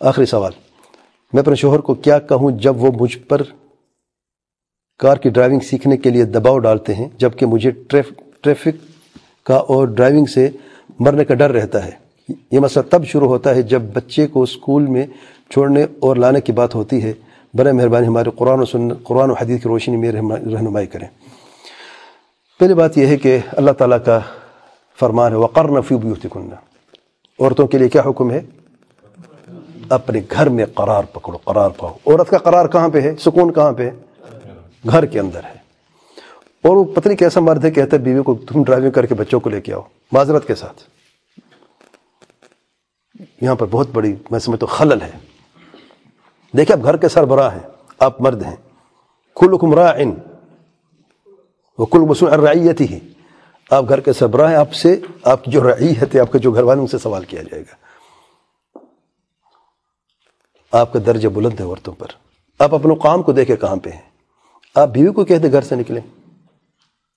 آخری سوال۔ میں اپنے شوہر کو کیا کہوں جب وہ مجھ پر کار کی ڈرائیونگ سیکھنے کے لیے دباؤ ڈالتے ہیں، جبکہ مجھے ٹریفک کا اور ڈرائیونگ سے مرنے کا ڈر رہتا ہے۔ یہ مسئلہ تب شروع ہوتا ہے جب بچے کو اسکول میں چھوڑنے اور لانے کی بات ہوتی ہے۔ برائے مہربانی ہمارے قرآن و سن قرآن و حدیث کی روشنی میں رہنمائی کریں۔ پہلی بات یہ ہے کہ اللہ تعالیٰ کا فرمان ہے وقر نفی بیوتکنہ عورتوں کے لیے کیا حکم ہے؟ اپنے گھر میں قرار پکڑو، قرار پاؤ عورت کا قرار کہاں پہ ہے؟ سکون کہاں پہ ہے؟ گھر کے اندر ہے۔ اور وہ پتنی کیسا مرد ہے، کہتا ہے، بیوی کو تم ڈرائیونگ کر کے بچوں کو لے کے آؤ، معذرت کے ساتھ۔ یہاں پر بہت بڑی، میں سمجھتا ہوں، خلل ہے۔ دیکھیں، آپ گھر کے سربراہ ہیں، آپ مرد ہیں۔ کلکم راعن وہ کل مسلم الرعیت ہی آپ گھر کے سربراہ ہیں، آپ سے، آپ کی جو رعیت ہے، آپ کے جو گھر والے سے سوال کیا جائے گا۔ آپ کا درجہ بلند ہے عورتوں پر۔ آپ اپنے کام کو دیکھیں کہاں پہ ہیں۔ آپ بیوی کو کہتے گھر سے نکلیں۔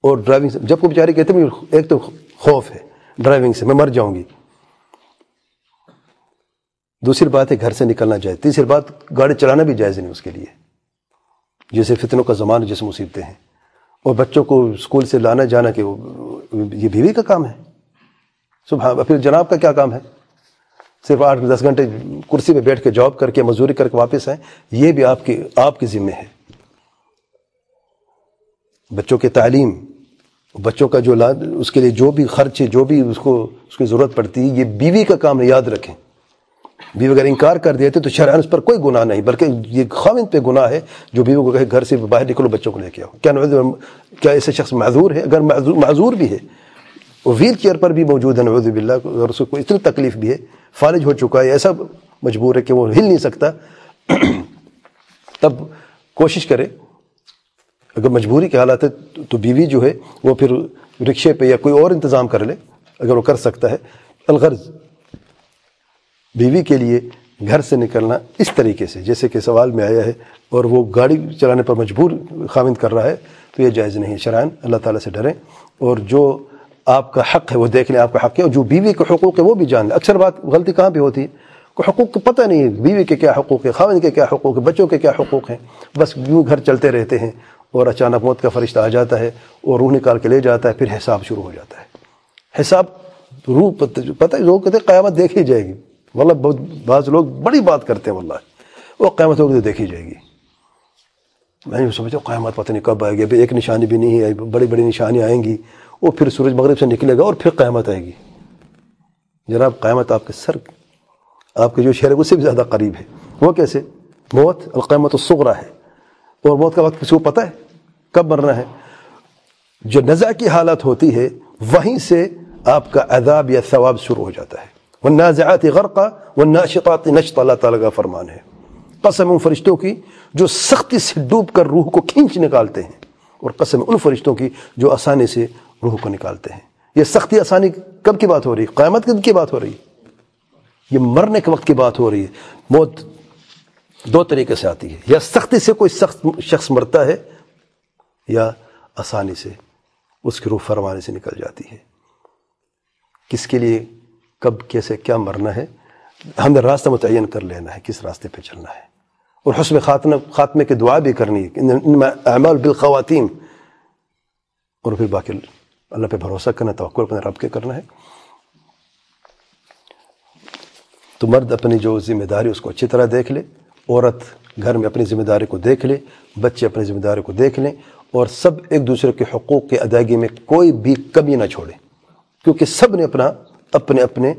اور ڈرائیونگ سے جب کو بیچارے کہتے ہیں ایک تو خوف ہے ڈرائیونگ سے، میں مر جاؤں گی۔ دوسری بات ہے گھر سے نکلنا جائے تیسری بات، گاڑی چلانا بھی جائز نہیں اس کے لیے۔ جیسے فتنوں کا زمان جیسے مصیبتیں ہیں۔ اور بچوں کو اسکول سے لانا جانا کہ یہ بیوی کا کام ہے۔ صبح پھر جناب کا کیا کام ہے؟ صرف آٹھ دس گھنٹے کرسی پہ بیٹھ کے جاب کر کے مزدوری کر کے واپس آئیں، یہ بھی آپ کی آپ کی ذمہ ہے۔ بچوں کی تعلیم، بچوں کا جو اس کے لیے جو بھی خرچ ہے جو بھی اس کو، اس کی ضرورت پڑتی ہے یہ بیوی کا کام یاد رکھیں۔ بیوی اگر انکار کر دیتے تو شرعن اس پر کوئی گناہ نہیں، بلکہ یہ خاوند پہ گناہ ہے، جو بیوی کو کہے گھر سے باہر نکلو، بچوں کو لے کے آؤ۔ کیا کیا ایسے شخص معذور ہے؟ اگر معذور بھی ہے وہ ویل چیئر پر بھی موجود ہے نوز باللہ اگر اس کو اتنی تکلیف بھی ہے، فالج ہو چکا ہے، ایسا مجبور ہے کہ وہ ہل نہیں سکتا۔ تب کوشش کرے۔ اگر مجبوری کے حالات ہے تو بیوی جو ہے، وہ پھر رکشے پہ یا کوئی اور انتظام کر لے، اگر وہ کر سکتا ہے۔ الغرض، بیوی کے لیے گھر سے نکلنا اس طریقے سے، جیسے کہ سوال میں آیا ہے، اور وہ گاڑی چلانے پر مجبور خامند کر رہا ہے، تو یہ جائز نہیں ہے۔ شرائن اللہ تعالیٰ سے ڈریں۔ اور جو آپ کا حق ہے، وہ دیکھ لیں آپ کا حق ہے۔ اور جو بیوی کے حقوق ہے وہ بھی جان لیں۔ اکثر بات غلطی کہاں پہ ہوتی؟ ہے کوئی حقوق کو پتہ نہیں ہے۔ بیوی کے کیا حقوق ہے خامند کے کیا حقوق ہے بچوں کے کیا حقوق ہیں۔ بس یوں گھر چلتے رہتے ہیں اور اچانک موت کا فرشتہ آ جاتا ہے اور روح نکال کے لے جاتا ہے، پھر حساب شروع ہو جاتا ہے۔ حساب روح پتہ لوگ کہتے ہیں قیامت دیکھی جائے گی۔ واللہ، بہت، بعض لوگ بڑی بات کرتے ہیں واللہ۔ وہ قیامت ہوگی تو دیکھی جائے گی۔ میں یہ سمجھتا ہوں، قیامت پتہ نہیں کب آئے گی۔ ابھی ایک نشانی بھی نہیں ہے بڑی بڑی نشانی آئیں گی۔ وہ پھر سورج مغرب سے نکلے گا اور پھر قیامت آئے گی۔ جناب، قیامت آپ کے سر، آپ کے جو شہر ہے اس سے بھی زیادہ قریب ہے۔ وہ کیسے؟ موت، القیامت الصغرا ہے۔ اور موت کا وقت کسی کو پتہ ہے؟ کب مرنا ہے؟ جو نزع کی حالت ہوتی ہے، وہیں سے آپ کا عذاب یا ثواب شروع ہو جاتا ہے۔ والنازعات غرقا والناشطات نشط اللہ تعالیٰ کا فرمان ہے۔ قسم ان فرشتوں کی جو سختی سے ڈوب کر روح کو کھینچ نکالتے ہیں، اور قسم ان فرشتوں کی جو آسانی سے روح کو نکالتے ہیں۔ یہ سختی آسانی کب کی بات ہو رہی ہے؟ قیامت کب کی بات ہو رہی ہے؟ یہ مرنے کے وقت کی بات ہو رہی ہے۔ موت دو طریقے سے آتی ہے۔ یا سختی سے کوئی سخت شخص مرتا ہے یا آسانی سے اس کی روح فرمانے سے نکل جاتی ہے۔ کس کے لیے کب، کیسے، کیا مرنا ہے؟ ہم نے راستہ متعین کر لینا ہے کس راستے پہ چلنا ہے۔ اور حسن خاتمہ، خاتمے کی دعا بھی کرنی ہے۔ اعمال بالخواتین اور پھر باقی اللہ پہ بھروسہ کرنا، توقع اپنے رب کے کرنا ہے۔ تو مرد اپنی جو ذمہ داری اس کو اچھی طرح دیکھ لے۔ عورت گھر میں اپنی ذمہ داری کو دیکھ لے، بچے اپنی ذمہ داری کو دیکھ لیں اور سب ایک دوسرے کے حقوق کی ادائیگی میں کوئی بھی کمی نہ چھوڑے۔ کیونکہ سب نے اپنا، اپنے اپنے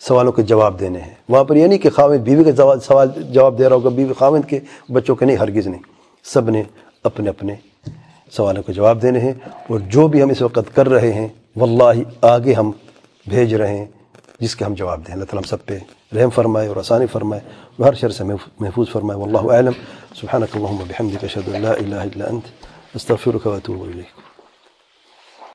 سوالوں کے جواب دینے ہیں۔ وہاں پر یہ نہیں کہ خاوند، بیوی کے سوال، جواب دے رہا ہوگا، بیوی خاوند کے، بچوں کے نہیں، ہرگز نہیں۔ سب نے اپنے اپنے سوالوں کے جواب دینے ہیں اور جو بھی ہم اس وقت کر رہے ہیں، واللہ آگے ہم بھیج رہے ہیں، جس کے ہم جواب دیں۔ اللہ تعالیٰ ہم سب پہ رحم فرمائے اور آسانی فرمائے ہر شر سے محفوظ فرمائے۔ واللہ اعلم۔ سبحانک اللہم بحمدک اشہد اللہ الہ الا انت، استغفرک و اتوب الیک۔